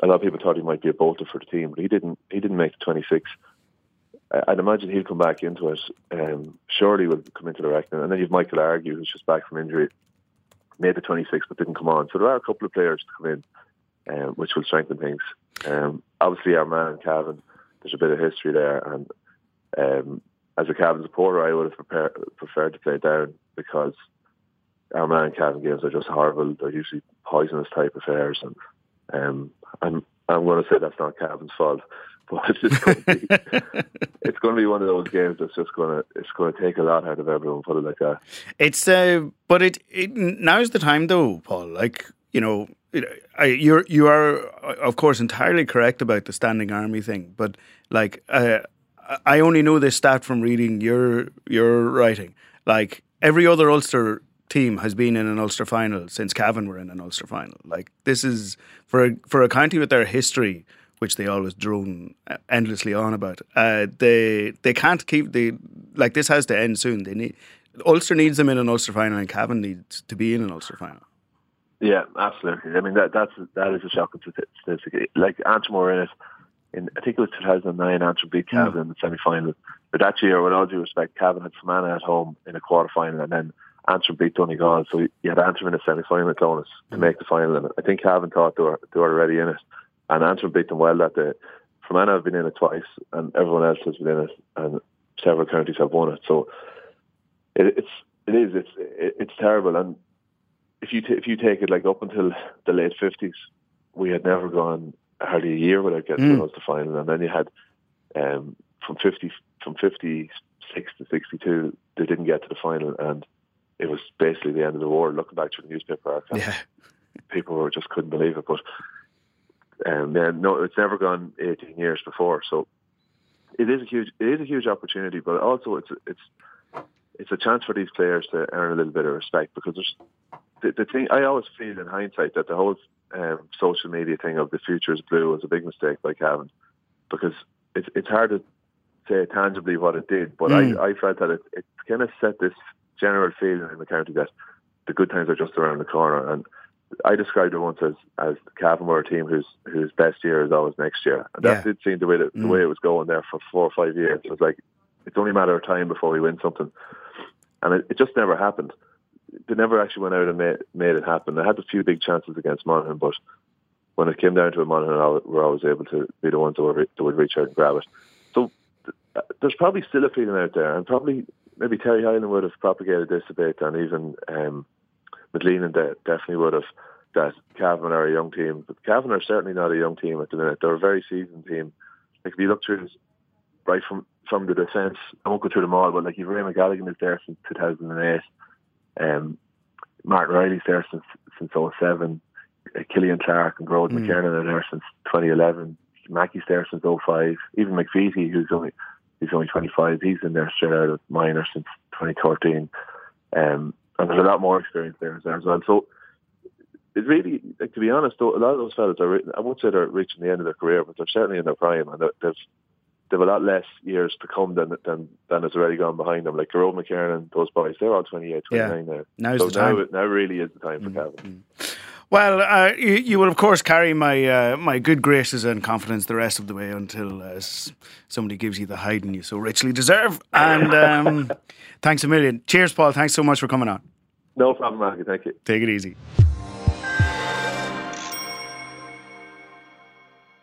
a lot of people thought he might be a bolter for the team, but he didn't. He didn't make the 26. I'd imagine he'll come back into it. Um, surely will come into the reckoning, and then you've Michael Argue, who's just back from injury, made the 26 but didn't come on. So there are a couple of players to come in, um, which will strengthen things. Um, obviously, Armagh Cavan, there's a bit of history there, and um, as a Cavan supporter, I would have prepared, preferred to play down because Armagh Cavan games are just horrible. They're usually poisonous type affairs, and um, I'm I'm going to say that's not Cavan's fault, but it's just going to be, it's going to be one of those games that's just going to it's going to take a lot out of everyone. Put it like that. It's uh, but it, it now's the time though, Paul. Like you know, you're you are of course entirely correct about the standing army thing, but like. Uh, I only know this stat from reading your your writing. Like every other Ulster team has been in an Ulster final since Cavan were in an Ulster final. Like this is for a, for a county with their history, which they always drone endlessly on about. Uh, they they can't keep the like this has to end soon. They need Ulster needs them in an Ulster final, and Cavan needs to be in an Ulster final. Yeah, absolutely. I mean that that's that is a shocking statistic. Like Antrim were in it in I think it was 2009, Antrim beat Cavan in the semi final. But that year, with all due respect, Cavan had Fermanagh at home in a quarter final, and then Antrim beat Donegal. So you had Antrim in the semi final at Clones to mm. make the final. And I think Cavan thought they were, they were already in it. And Antrim beat them well that day. Fermanagh have been in it twice, and everyone else has been in it, and several counties have won it. So it, it's it is it's it, it's terrible. And if you t- if you take it like up until the late fifties, we had never gone hardly a year without getting mm. to the final, and then you had um, from fifty from fifty six to sixty two, they didn't get to the final, and it was basically the end of the war. Looking back through the newspaper archives, yeah. people were just couldn't believe it. But um, yeah, no, it's never gone eighteen years before, so it is a huge it is a huge opportunity, but also it's it's it's a chance for these players to earn a little bit of respect because there's the, the thing I always feel in hindsight that the whole um, social media thing of the future is blue was a big mistake by Cavan because it's it's hard to say tangibly what it did, but mm. I, I felt that it, it kind of set this general feeling in the county that the good times are just around the corner. And I described it once as as Cavan were a team whose whose best year is always next year, and that yeah. did seem the way that, the mm. way it was going there for four or five years. It was like it's only a matter of time before we win something, and it, it just never happened they never actually went out and made, made it happen. They had a few big chances against Monaghan, but when it came down to it, Monaghan were always able to be the ones that would, that would reach out and grab it. So there's probably still a feeling out there, and probably maybe Terry Hyland would have propagated this a bit, and even um, McLean de- definitely would have. That Cavan are a young team, but Cavan are certainly not a young team at the minute. They're a very seasoned team. Like if you look through right from from the defence, I won't go through them all, but like you've Ray McGalligan is there since 2008. Um, Martin Reilly's there since since 07. Uh, Killian Clarke and Grode mm. McKiernan are there since 2011. Mackey's there since 05. Even McVeety, who's only he's only 25, he's in there straight out of minor since 2013. Um, and there's a lot more experience there as well. So it's really, like, to be honest, though, a lot of those fellas are, I won't say they're reaching the end of their career, but they're certainly in their prime, and they've they've a lot less years to come than than than has already gone behind them. Like Gerard McKiernan, those boys, they're all 28, 29 yeah. now. Now's so the time. Now, now really is the time for mm-hmm. Cavan. Well, uh, you, you, will of course carry my uh, my good graces and confidence the rest of the way until uh, somebody gives you the hiding you so richly deserve. And um, thanks a million. Cheers, Paul. Thanks so much for coming on. No problem, Matthew. Thank you. Take it easy.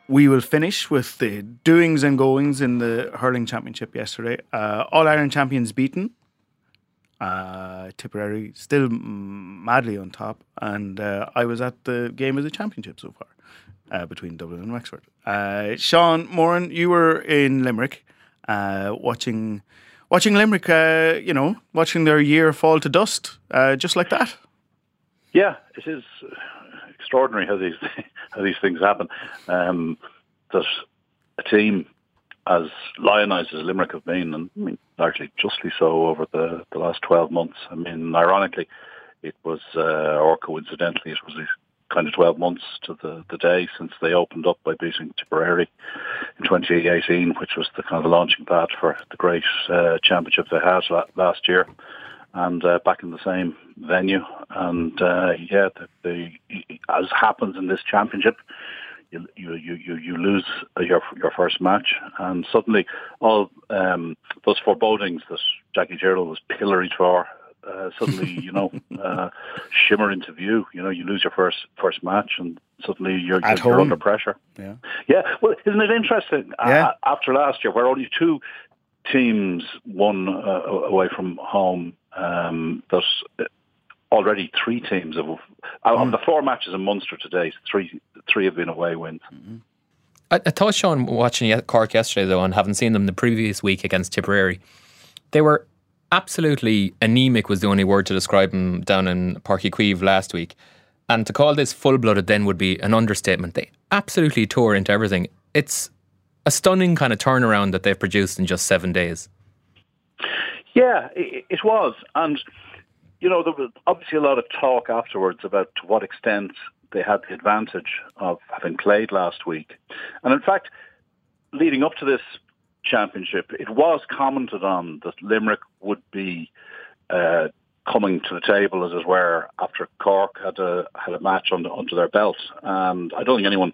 We will finish with the doings and goings in the hurling championship yesterday. Uh, All Ireland champions beaten. Uh, Tipperary still madly on top, and uh, I was at the game of the championship so far uh, between Dublin and Wexford. Uh, Sean Moran, you were in Limerick, uh, watching watching Limerick. You know, watching their year fall to dust, just like that. Yeah, it is extraordinary how these how these things happen. Um, that a team as lionised as Limerick have been, and I mean, largely justly so over the, the last 12 months. I mean, ironically, it was, uh, or coincidentally, it was kind of 12 months to the, the day since they opened up by beating Tipperary in 2018, which was the kind of launching pad for the great uh, championship they had last year. And uh, back in the same venue, and uh, yeah, the, the, as happens in this championship, you you you you lose your your first match, and suddenly all um, those forebodings that Jackie Gerald was pilloried for uh, suddenly you know uh, shimmer into view. You know, you lose your first first match, and suddenly you're, you're under pressure. Yeah, yeah. Well, isn't it interesting? Yeah. Uh, after last year, where only two teams won uh, away from home, um, there's already three teams of mm. the four matches in Munster today. Three three have been away wins. Mm-hmm. I, I thought Sean watching Cork yesterday though, and having seen them the previous week against Tipperary, they were absolutely anemic. Was the only word to describe them down in Uí Chaoimh last week. And to call this full blooded then would be an understatement. They absolutely tore into everything. It's a stunning kind of turnaround that they've produced in just seven days. Yeah, it, it was. And you know, there was obviously a lot of talk afterwards about to what extent they had the advantage of having played last week. And in fact, leading up to this championship, it was commented on that Limerick would be uh, coming to the table, as it were, after Cork had a had a match under under their belt. And I don't think anyone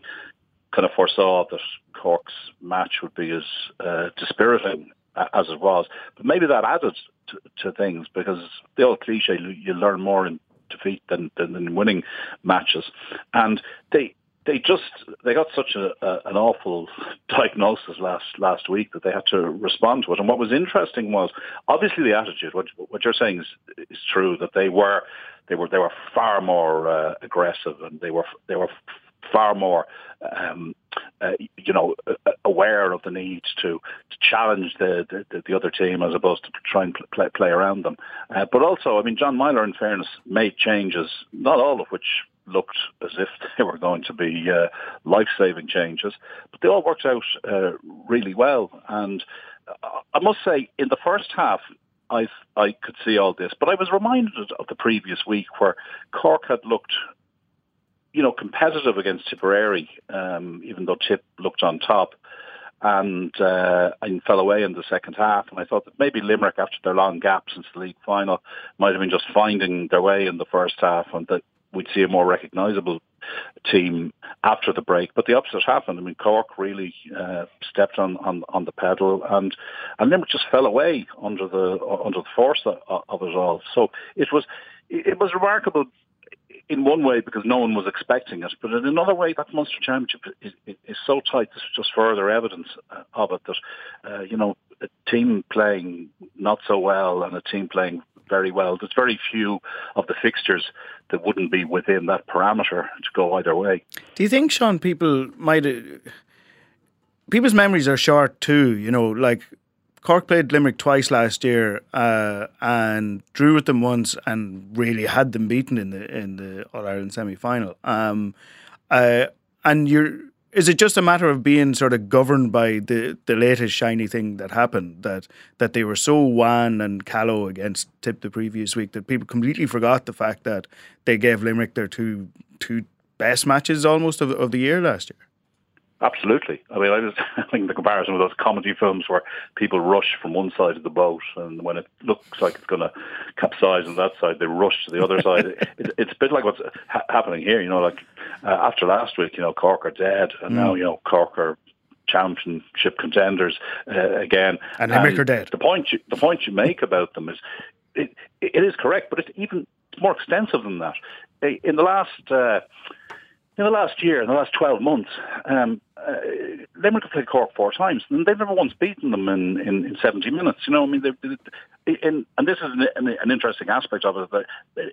kind of foresaw that Cork's match would be as uh, dispiriting as it was. But maybe that added to, to things because the old cliche, you learn more in defeat than, than in winning matches. And they they just they got such a, a, an awful diagnosis last last week that they had to respond to it. And what was interesting was obviously the attitude. What what you're saying is is true that they were they were they were far more uh, aggressive and they were they were far more, um, uh, you know, aware of the need to, to challenge the, the, the other team as opposed to try and play, play around them. Uh, but also, I mean, John Meyler, in fairness, made changes, not all of which looked as if they were going to be uh, life-saving changes, but they all worked out uh, really well. And uh, I must say, in the first half, I I could see all this, but I was reminded of the previous week where Cork had looked you know, competitive against Tipperary, um, even though Tip looked on top and uh, and fell away in the second half. And I thought that maybe Limerick, after their long gap since the league final, might have been just finding their way in the first half, and that we'd see a more recognisable team after the break. But the opposite happened. I mean, Cork really uh, stepped on, on, on the pedal, and and Limerick just fell away under the under the force of, of it all. So it was it was remarkable in one way because no one was expecting it, but in another way, that Munster Championship is, is, so tight. This is just further evidence uh, of it that uh, you know a team playing not so well and a team playing very well. There's very few of the fixtures that wouldn't be within that parameter to go either way. Do you think, Sean, people might people's memories are short too? You know, like Cork played Limerick twice last year uh, and drew with them once and really had them beaten in the in the All Ireland semi final. Um, uh, and you're is it just a matter of being sort of governed by the, the latest shiny thing that happened that that they were so wan and callow against Tip the previous week that people completely forgot the fact that they gave Limerick their two two best matches almost of, of the year last year? Absolutely. I mean, I was thinking the comparison with those comedy films where people rush from one side of the boat, and when it looks like it's going to capsize on that side, they rush to the other side. It, it's a bit like what's ha- happening here. You know, like uh, after last week, you know, Cork are dead, and mm. now you know Cork are championship contenders uh, again. And Limerick are dead. The point you, the point you make about them is it, it is correct, but it's even more extensive than that. In the last. Uh, in the last year, in the last 12 months, um, uh, Limerick have played Cork four times, and they've never once beaten them in, in, in 70 minutes. You know, I mean, they, they, in, and this is an, an, an, interesting aspect of it. That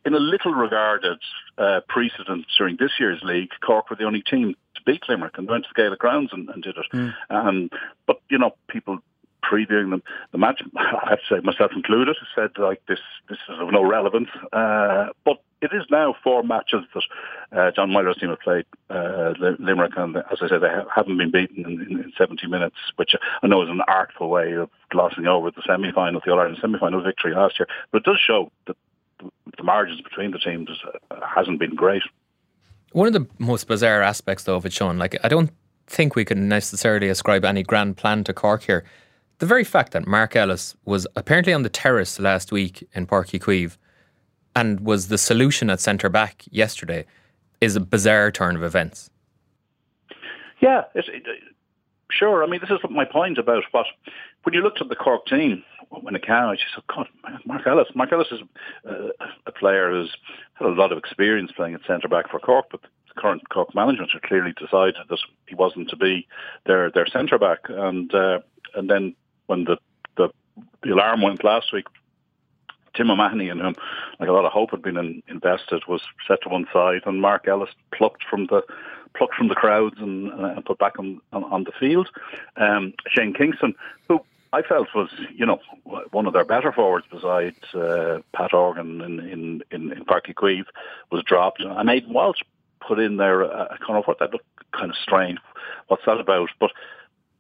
in a little regarded uh, precedent during this year's league, Cork were the only team to beat Limerick and went to the Gaelic grounds and, and did it. Mm. Um, but you know, people previewing them, the match, I have to say, myself included, said like this this is of no relevance. Uh, but it is now four matches that uh, John Meyler's team have played uh, Limerick, and as I said, they haven't been beaten in, in, in, 70 minutes, which I know is an artful way of glossing over the semi-final, the All-Ireland semi-final victory last year. But it does show that the margins between the teams uh, hasn't been great. One of the most bizarre aspects, though, of it, Sean, like I don't think we can necessarily ascribe any grand plan to Cork here. The very fact that Mark Ellis was apparently on the terrace last week in Uí Chaoimh and was the solution at centre back yesterday is a bizarre turn of events. Yeah, it, sure. I mean, this is my point about what when you looked at the Cork team when it came out, you said, "God, Mark Ellis." Mark Ellis is uh, a player who's had a lot of experience playing at centre back for Cork, but the current Cork management have clearly decided that he wasn't to be their their centre back, and uh, and then when the, the the alarm went last week Tim O'Mahony, in whom like a lot of hope had been in, invested, was set to one side, and Mark Ellis plucked from the plucked from the crowds and, uh, put back on, on, on the field. Um, Shane Kingston, who I felt was, you know, one of their better forwards besides uh, Pat Horgan in in in, in Uí Chaoimh, was dropped, and Aidan Walsh put in there a, a kind of what that looked kind of strange. What's that about? But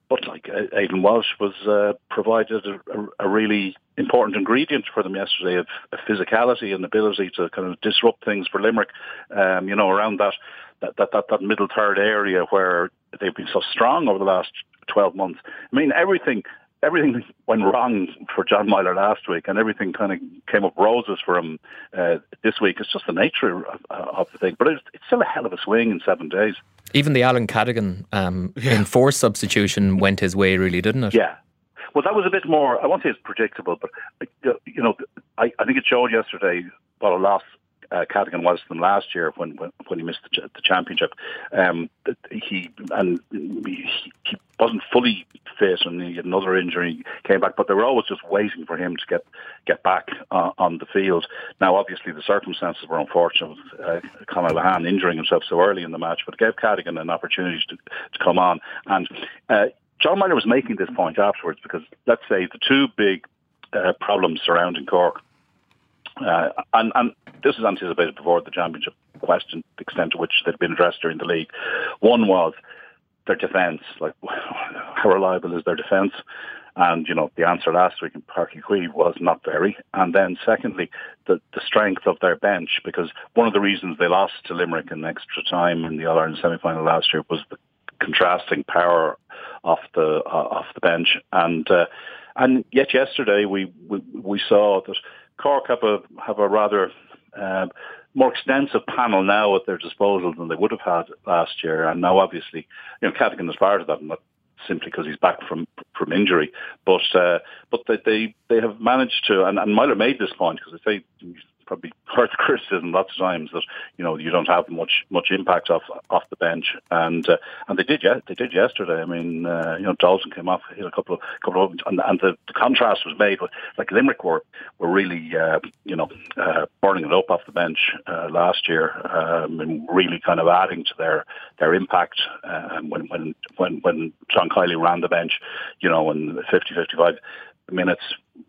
but like Aidan Walsh was uh, provided a, a, really important ingredient for them yesterday of, of, physicality and ability to kind of disrupt things for Limerick. Um, you know, around that, that that, that that middle third area where they've been so strong over the last twelve months. I mean, everything everything went wrong for John Meyler last week, and everything kind of came up roses for him uh, this week. It's just the nature of, of the thing, but it's, it's still a hell of a swing in seven days. Even the Alan Cadogan um, yeah. enforced substitution went his way, really, didn't it? Yeah. Well, that was a bit more. I won't say it's predictable, but you know, I, I think it showed yesterday what a loss uh, Cadogan was to them last year when when, when he missed the, the championship. Um, he and he, he wasn't fully fit, and he had another injury. Came back, but they were always just waiting for him to get get back uh, on the field. Now, obviously, the circumstances were unfortunate. Uh, Conor Lehane injuring himself so early in the match, but it gave Cadogan an opportunity to to come on. And uh, John Meyler was making this point afterwards because let's say the two big uh, problems surrounding Cork uh, and, and this was anticipated before the championship question, the extent to which they'd been addressed during the league. One was their defence, like how reliable is their defence? And, you know, the answer last week in Uí Chaoimh was not very. And then secondly, the, the strength of their bench, because one of the reasons they lost to Limerick in extra time in the All-Ireland semi-final last year was the contrasting power off the uh, off the bench. And uh, and yet yesterday we, we, we saw that Cork have a have a rather uh, more extensive panel now at their disposal than they would have had last year, and now obviously, you know, Cadogan is part of that, not simply because he's back from from injury, but uh, but they, they they have managed to, and, and Meyler made this point because they say probably heard criticism lots of times that you know you don't have much much impact off off the bench, and uh, and they did yeah they did yesterday. I mean uh, you know Dalton came off hit a couple of couple of and, and the, the contrast was made with like Limerick were were really uh, you know uh, burning it up off the bench uh, last year um, and really kind of adding to their their impact uh, when when when when John Kiely ran the bench, you know, in 50 55 minutes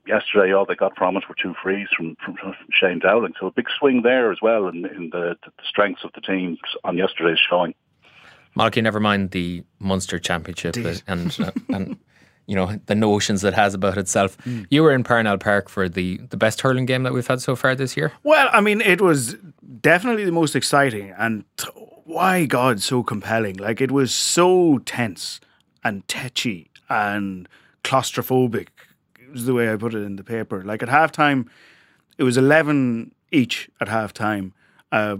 yesterday, all they got from it were two frees from, from, from Shane Dowling. So a big swing there as well in, in the, the strengths of the teams on yesterday's showing. Malky, never mind the Munster Championship and uh, and you know the notions it has about itself. Mm. You were in Parnell Park for the the best hurling game that we've had so far this year. Well, I mean, it was definitely the most exciting, and why God so compelling. Like it was so tense and tetchy and claustrophobic was the way I put it in the paper. Like at halftime, it was 11 each at halftime. Uh,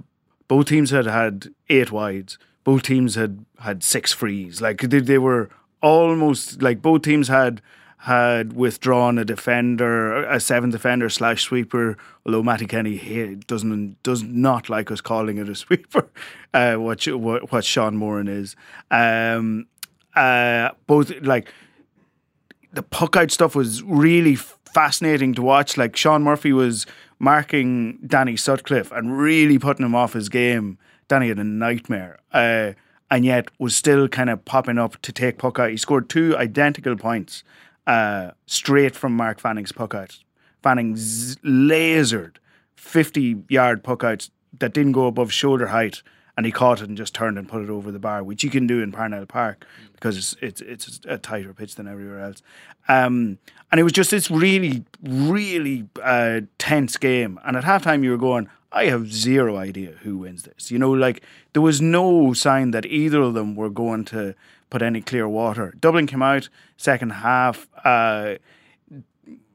both teams had had eight wides. Both teams had had six frees. Like they, they were almost like both teams had had withdrawn a defender, a seven defender slash sweeper. Although Mattie Kenny doesn't does not like us calling it a sweeper, uh, what what Sean Moran is. Um, uh, both like the puck out stuff was really fascinating to watch. Like Sean Murphy was marking Danny Sutcliffe and really putting him off his game. Danny had a nightmare. Uh, and yet was still kind of popping up to take puck out. He scored two identical points uh, straight from Mark Fanning's puck out. Fanning z- lasered 50 yard puck outs that didn't go above shoulder height and he caught it and just turned and put it over the bar, which you can do in Parnell Park because it's it's it's a tighter pitch than everywhere else. Um, and it was just this really really uh, tense game. And at halftime, you were going, I have zero idea who wins this. You know, like there was no sign that either of them were going to put any clear water. Dublin came out second half. Uh,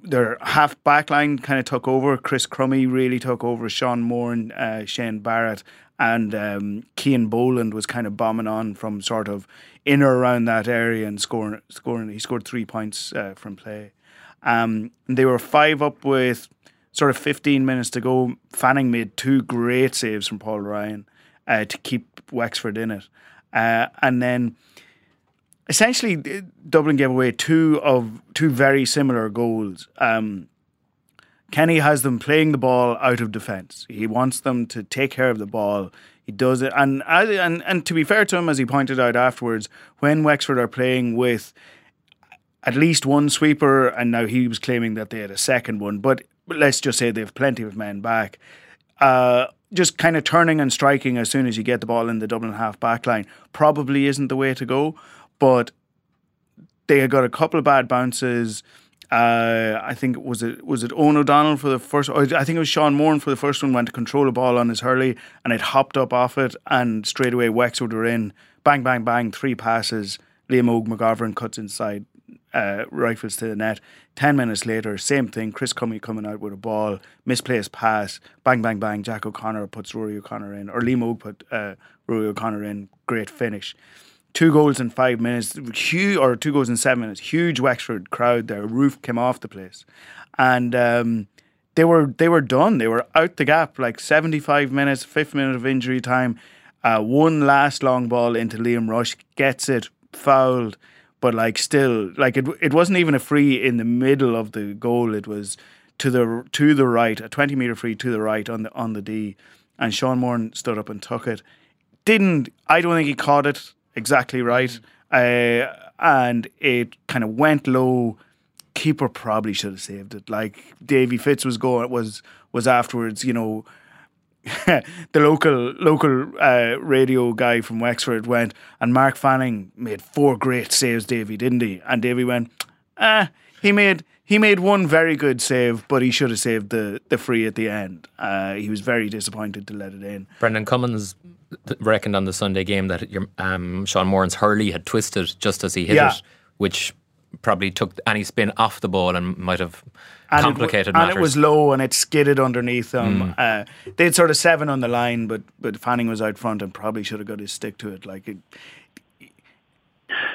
their half back line kind of took over. Chris Crummey really took over. Sean Moore and uh, Shane Barrett and um, Cian Boland was kind of bombing on from sort of in or around that area and scoring. Scoring, he scored three points uh, from play. Um, they were five up with sort of 15 minutes to go. Fanning made two great saves from Paul Ryan uh, to keep Wexford in it, uh, and then essentially Dublin gave away two of two very similar goals. Um, Kenny has them playing the ball out of defence. He wants them to take care of the ball. He does it, and and and to be fair to him, as he pointed out afterwards, when Wexford are playing with at least one sweeper, and now he was claiming that they had a second one, but let's just say they have plenty of men back. Uh, just kind of turning and striking as soon as you get the ball in the Dublin half back line probably isn't the way to go. But they had got a couple of bad bounces. Uh, I think was it was it Eoghan O'Donnell for the first. I think it was Sean Moran for the first one. Went to control a ball on his hurley, and it hopped up off it, and straight away Wexford were in. Bang, bang, bang! Three passes. Liam Og McGovern cuts inside, uh, rifles to the net. Ten minutes later, same thing. Chris Crummey coming out with a ball, misplaced pass. Bang, bang, bang! Jack O'Connor puts Rory O'Connor in, or Liam Og put uh, Rory O'Connor in. Great finish two goals in five minutes, huge, or two goals in seven minutes. Huge Wexford crowd there. Roof came off the place, and um, they were they were done. They were out the gap like seventy five minutes, fifth minute of injury time. Uh, one last long ball into Liam Rushe gets it fouled, but like still like it it wasn't even a free in the middle of the goal. It was to the to the right, a twenty meter free to the right on the on the D, and Sean Moran stood up and took it. Didn't I don't think he caught it exactly right. Uh, and it kind of went low. Keeper probably should have saved it. Like Davy Fitz was going was was afterwards. You know, the local local uh, radio guy from Wexford went, and Mark Fanning made four great saves. Davy didn't he? And Davy went, ah, he made he made one very good save, but he should have saved the the free at the end. Uh, he was very disappointed to let it in. Brendan Cummins reckoned on the Sunday game that your, um, Sean Moran's hurley had twisted just as he hit yeah. it, which probably took any spin off the ball and might have and complicated it, matters. And it was low and it skidded underneath them. Mm. Uh, they had sort of seven on the line, but but Fanning was out front and probably should have got his stick to it. Like, it,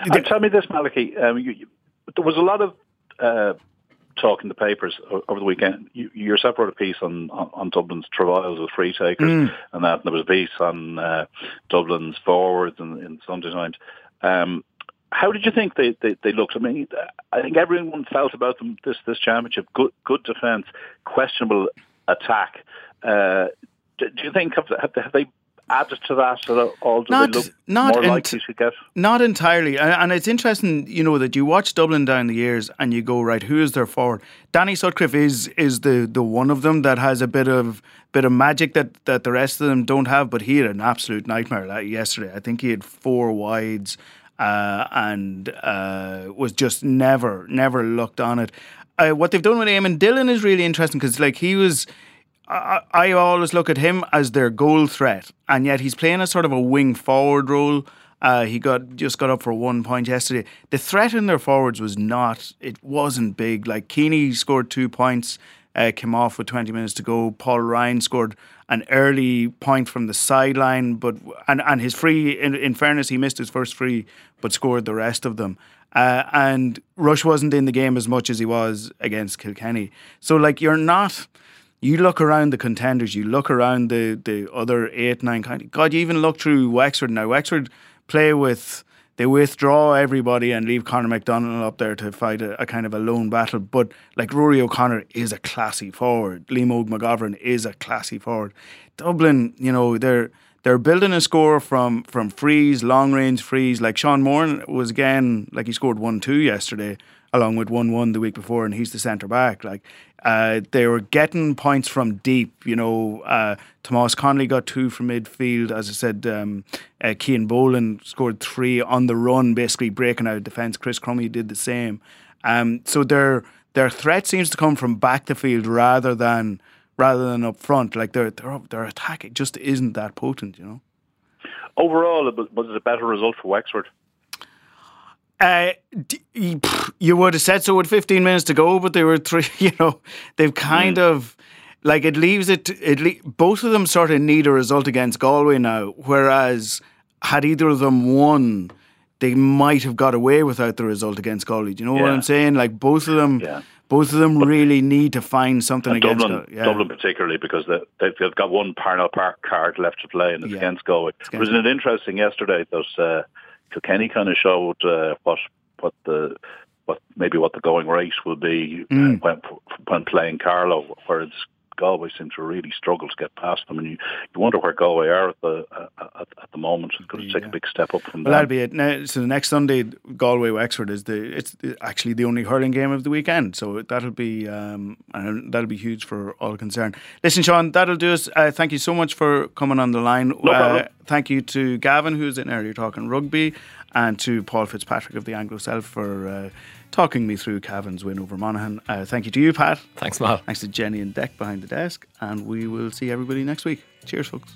and tell me this, Malachy. Um, you, you, there was a lot of uh, talking the papers over the weekend. You, you yourself wrote a piece on, on, on Dublin's travails with free takers mm. and that. And there was a piece on uh, Dublin's forwards in, in Sunday Times. Um, how did you think they, they, they, looked? I mean, I think everyone felt about them this this championship. Good good defence, questionable attack. Uh, do, do, you think have, have they added to that so all not, not more ent- likely to get? Not entirely. And it's interesting, you know, that you watch Dublin down the years and you go, right, who is their forward? Danny Sutcliffe is is the the one of them that has a bit of bit of magic that, that the rest of them don't have, but he had an absolute nightmare yesterday. I think he had four wides uh, and uh, was just never, never looked on it. Uh, what they've done with Eamon Dillon is really interesting because, like, he was I, I always look at him as their goal threat, and yet he's playing a sort of a wing forward role. Uh, he got just got up for one point yesterday. The threat in their forwards was not. It wasn't big. Like Keaney scored two points, uh, came off with twenty minutes to go. Paul Ryan scored an early point from the sideline, but and and his free. In, in fairness, he missed his first free, but scored the rest of them. Uh, and Rushe wasn't in the game as much as he was against Kilkenny. So like you're not you look around the contenders, you look around the the other eight, nine kind. God, you even look through Wexford now. Wexford play with they withdraw everybody and leave Conor McDonald up there to fight a, a, kind of a lone battle. But like Rory O'Connor is a classy forward. Liam McGovern is a classy forward. Dublin, you know, they're they're building a score from from frees, long range frees. Like Sean Moore was again like he scored one two yesterday along with 1 1 the week before, and he's the centre back. Like, uh, they were getting points from deep. You know, uh, Tomas Connolly got two from midfield. As I said, um, uh, Cian Boland scored three on the run, basically breaking out of defence. Chris Crummey did the same. Um, so their their threat seems to come from back the field rather than rather than up front. Like their their their attack it just isn't that potent. You know. Overall, was it a better result for Wexford? Uh, you would have said so with 15 minutes to go, but they were three. You know, they've kind mm. of like it leaves it. It le- both of them sort of need a result against Galway now. Whereas had either of them won, they might have got away without the result against Galway. Do you know yeah. what I'm saying? Like both of them. Yeah. Both of them but really need to find something against Dublin, yeah. Dublin particularly because they, they've got one Parnell Park card left to play and it's against Galway. It's against Wasn't it interesting yesterday? Those uh, Kilkenny kind of showed uh, what what the what maybe what the going rate will be uh, mm. when when playing Carlow, whereas Galway seem to really struggle to get past them, and you, you wonder where Galway are at the uh, at, at, the moment. It's going to take a big step up from well, that'll be it. Now, so the next Sunday, Galway Wexford is the it's actually the only hurling game of the weekend. So that'll be um, that'll be huge for all concerned. Listen, Sean, that'll do us. Uh, thank you so much for coming on the line. No uh, thank you to Gavin, who's in earlier talking rugby, and to Paul Fitzpatrick of the Anglo Celt for uh, talking me through Cavan's win over Monaghan. Uh, thank you to you, Pat. Thanks, Mal. Thanks to Jenny and Deck behind the desk. And we will see everybody next week. Cheers, folks.